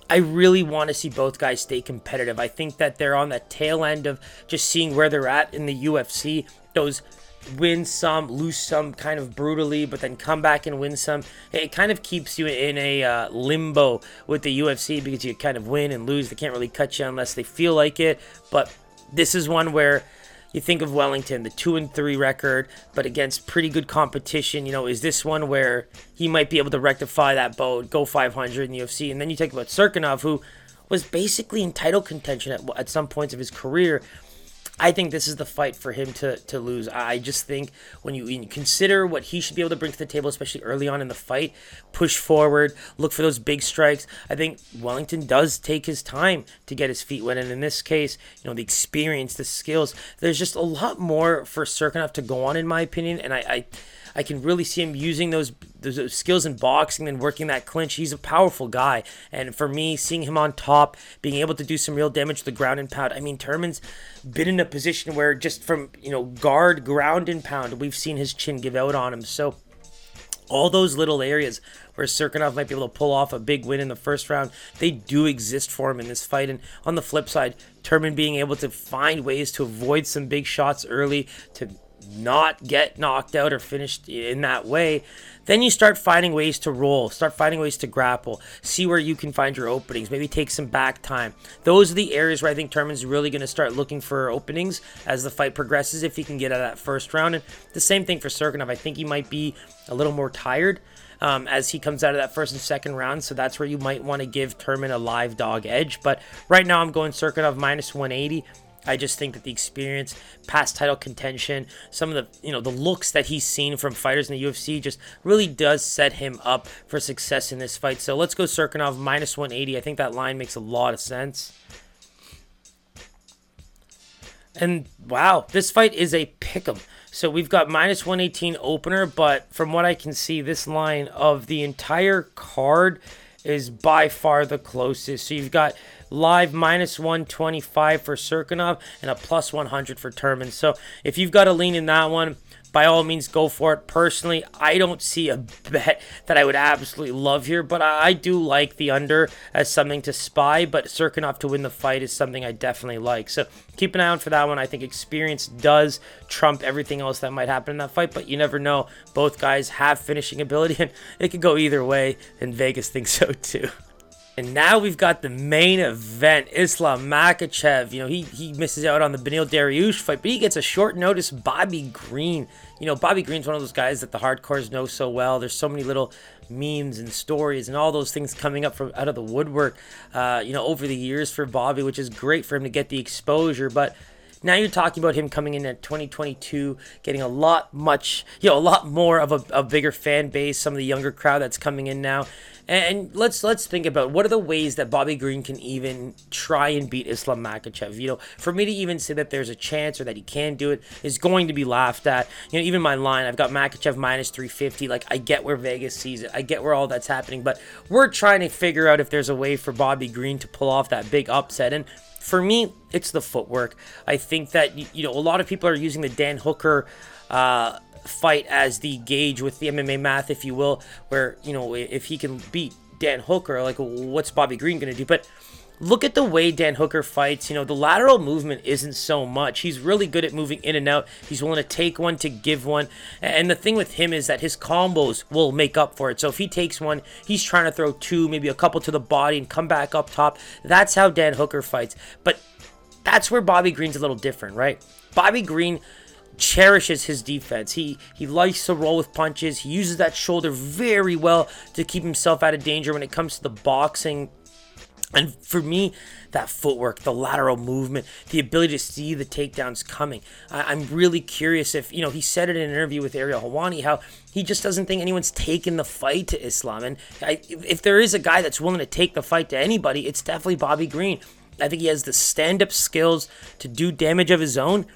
I really want to see both guys stay competitive. I think that they're on the tail end of just seeing where they're at in the UFC. Those win some, lose some kind of brutally, but then come back and win some. It kind of keeps you in a uh, limbo with the UFC because you kind of win and lose. They can't really cut you unless they feel like it. But this is one where you think of Wellington, the two and three record, but against pretty good competition. You know, is this one where he might be able to rectify that boat, go 500 in the UFC? And then you talk about Cirkunov, who was basically in title contention at, at some points of his career, I think this is the fight for him to, to lose. I just think when you, when you, consider what he should be able to bring to the table, especially early on in the fight, push forward, look for those big strikes. I think Wellington does take his time to get his feet wet. And in this case, you know, the experience, the skills, there's just a lot more for Cirkunov to go on, in my opinion. And I, I I can really see him using those those skills in boxing and working that clinch. He's a powerful guy, and for me, seeing him on top, being able to do some real damage to the ground and pound. I mean, Turman's been in a position where just from you know guard, ground and pound, we've seen his chin give out on him. So all those little areas where Cirkunov might be able to pull off a big win in the first round, they do exist for him in this fight. And on the flip side, Turman being able to find ways to avoid some big shots early, to not get knocked out or finished in that way, then you start finding ways to roll, start finding ways to grapple, see where you can find your openings, maybe take some back time. Those are the areas where I think Turman's really going to start looking for openings as the fight progresses if he can get out of that first round. And the same thing for Cirkunov. I think he might be a little more tired. Um, as he comes out of that first and second round. So that's where you might want to give Turman a live dog edge. But right now I'm going Cirkunov minus 180. I just think that the experience, past title contention, some of the you know the looks that he's seen from fighters in the UFC just really does set him up for success in this fight. So let's go Cirkunov minus 180. I think that line makes a lot of sense. And wow, this fight is a pick'em. So we've got minus 118 opener, but from what I can see, this line of the entire card is by far the closest. So you've got live minus 125 for Cirkunov and a plus 100 for Turman. So if you've got a lean in that one, by all means go for it. Personally, I don't see a bet that I would absolutely love here, but I do like the under as something to spy. But Cirkunov to win the fight is something I definitely like. So keep an eye out for that one. I think experience does trump everything else that might happen in that fight, but you never know. Both guys have finishing ability, and it could go either way, and Vegas thinks so too. And now we've got the main event. Islam Makhachev. you know, he, he misses out on the Beneil Dariush fight, but he gets a short notice Bobby Green. You know, Bobby Green's one of those guys that the hardcores know so well. There's so many little memes and stories and all those things coming up from out of the woodwork, uh, you know, over the years for Bobby, which is great for him to get the exposure. But now you're talking about him coming in at 2022, getting a lot much, you know, a lot more of a, a bigger fan base, some of the younger crowd that's coming in now. And let's let's think about what are the ways that Bobby Green can even try and beat Islam Makhachev. You know, for me to even say that there's a chance or that he can do it is going to be laughed at. You know, even my line, I've got Makhachev minus 350. Like I get where Vegas sees it, I get where all that's happening, but we're trying to figure out if there's a way for Bobby Green to pull off that big upset. And for me, it's the footwork. I think that you know a lot of people are using the Dan Hooker. Uh, fight as the gauge with the MMA math, if you will, where, you know, if he can beat Dan Hooker, like, what's Bobby Green going to do? But look at the way Dan Hooker fights. You know, the lateral movement isn't so much. He's really good at moving in and out. He's willing to take one to give one. And the thing with him is that his combos will make up for it. So if he takes one, he's trying to throw two, maybe a couple to the body and come back up top. That's how Dan Hooker fights. But that's where Bobby Green's a little different, right? Bobby Green cherishes his defense. He he likes to roll with punches. He uses that shoulder very well to keep himself out of danger when it comes to the boxing. And for me, that footwork, the lateral movement, the ability to see the takedowns coming. I, am really curious if, you know, he said it in an interview with Ariel Helwani how he just doesn't think anyone's taken the fight to Islam. And I, if there is a guy that's willing to take the fight to anybody, it's definitely Bobby Green. I think he has the stand up skills to do damage of his own.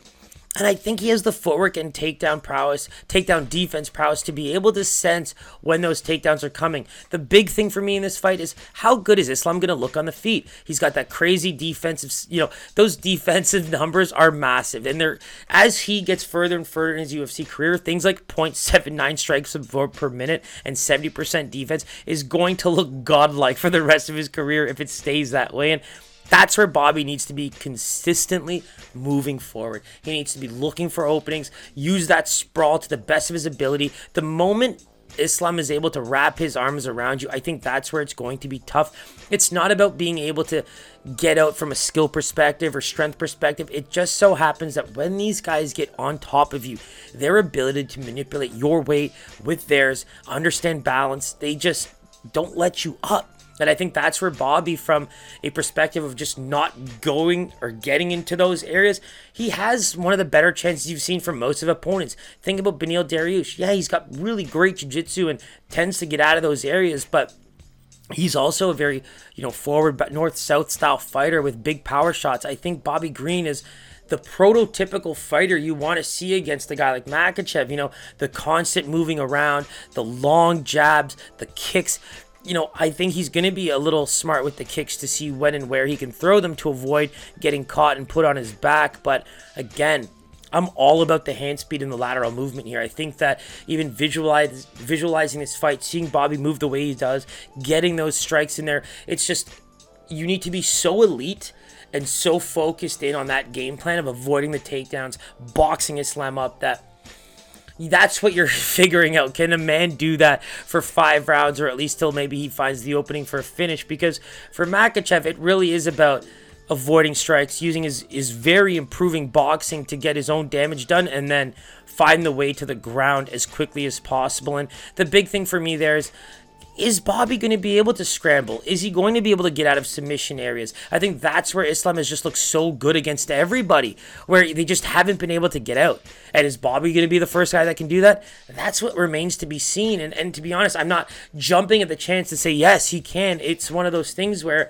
And I think he has the footwork and takedown prowess, takedown defense prowess to be able to sense when those takedowns are coming. The big thing for me in this fight is how good is Islam going to look on the feet? He's got that crazy defensive, you know, those defensive numbers are massive. And they're, as he gets further and further in his UFC career, things like 0.79 strikes per minute and 70% defense is going to look godlike for the rest of his career if it stays that way. And that's where Bobby needs to be consistently moving forward. He needs to be looking for openings, use that sprawl to the best of his ability. The moment Islam is able to wrap his arms around you, I think that's where it's going to be tough. It's not about being able to get out from a skill perspective or strength perspective. It just so happens that when these guys get on top of you, their ability to manipulate your weight with theirs, understand balance, they just don't let you up. And I think that's where Bobby, from a perspective of just not going or getting into those areas, he has one of the better chances you've seen from most of opponents. Think about Beneil Dariush. Yeah, he's got really great jiu-jitsu and tends to get out of those areas, but he's also a very, you know, forward but north-south style fighter with big power shots. I think Bobby Green is the prototypical fighter you want to see against a guy like Makhachev. You know, the constant moving around, the long jabs, the kicks you know, I think he's going to be a little smart with the kicks to see when and where he can throw them to avoid getting caught and put on his back. But again, I'm all about the hand speed and the lateral movement here. I think that even visualize, visualizing this fight, seeing Bobby move the way he does, getting those strikes in there, it's just you need to be so elite and so focused in on that game plan of avoiding the takedowns, boxing Islam up that that's what you're figuring out. Can a man do that for five rounds, or at least till maybe he finds the opening for a finish? Because for Makhachev, it really is about avoiding strikes, using his, his very improving boxing to get his own damage done, and then find the way to the ground as quickly as possible. And the big thing for me there is is Bobby going to be able to scramble? Is he going to be able to get out of submission areas? I think that's where Islam has just looked so good against everybody, where they just haven't been able to get out. And is Bobby going to be the first guy that can do that? That's what remains to be seen. And, and to be honest, I'm not jumping at the chance to say, yes, he can. It's one of those things where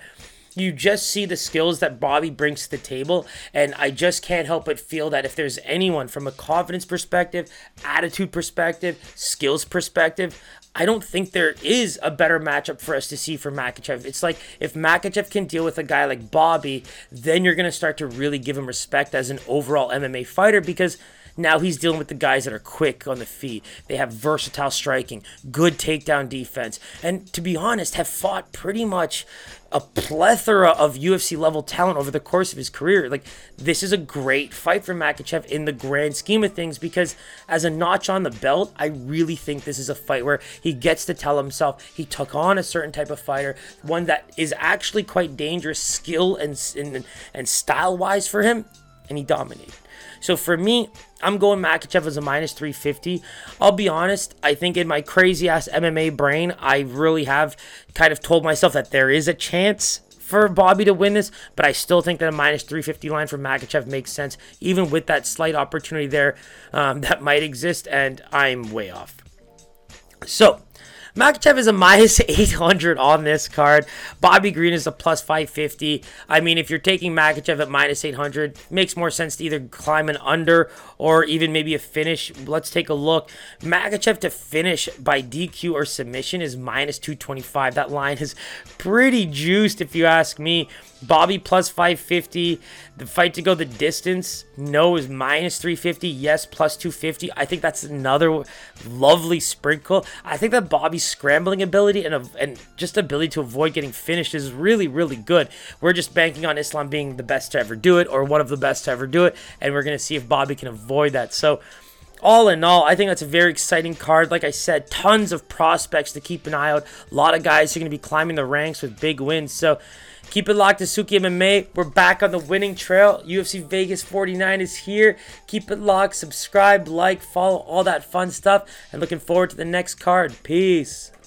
you just see the skills that Bobby brings to the table. And I just can't help but feel that if there's anyone from a confidence perspective, attitude perspective, skills perspective, I don't think there is a better matchup for us to see for Makhachev. It's like if Makhachev can deal with a guy like Bobby, then you're going to start to really give him respect as an overall MMA fighter because now he's dealing with the guys that are quick on the feet. They have versatile striking, good takedown defense, and to be honest, have fought pretty much a plethora of UFC level talent over the course of his career. Like this is a great fight for Makhachev in the grand scheme of things because as a notch on the belt, I really think this is a fight where he gets to tell himself he took on a certain type of fighter, one that is actually quite dangerous skill and and, and style wise for him, and he dominated. So for me, I'm going Makhachev as a minus 350. I'll be honest, I think in my crazy ass MMA brain, I really have kind of told myself that there is a chance for Bobby to win this, but I still think that a minus 350 line for Makhachev makes sense, even with that slight opportunity there um, that might exist, and I'm way off. So, Makhachev is a minus 800 on this card. Bobby Green is a plus 550. I mean, if you're taking Makhachev at minus 800, makes more sense to either climb an under or even maybe a finish. Let's take a look. Makhachev to finish by DQ or submission is minus 225. That line is pretty juiced if you ask me. Bobby plus 550. The fight to go the distance, no, is minus 350. Yes, plus 250. I think that's another lovely sprinkle. I think that Bobby's scrambling ability and, and just ability to avoid getting finished is really, really good. We're just banking on Islam being the best to ever do it or one of the best to ever do it. And we're going to see if Bobby can avoid that. So, all in all, I think that's a very exciting card. Like I said, tons of prospects to keep an eye out. A lot of guys who are going to be climbing the ranks with big wins. So, Keep it locked to Suki MMA. We're back on the winning trail. UFC Vegas 49 is here. Keep it locked. Subscribe, like, follow, all that fun stuff. And looking forward to the next card. Peace.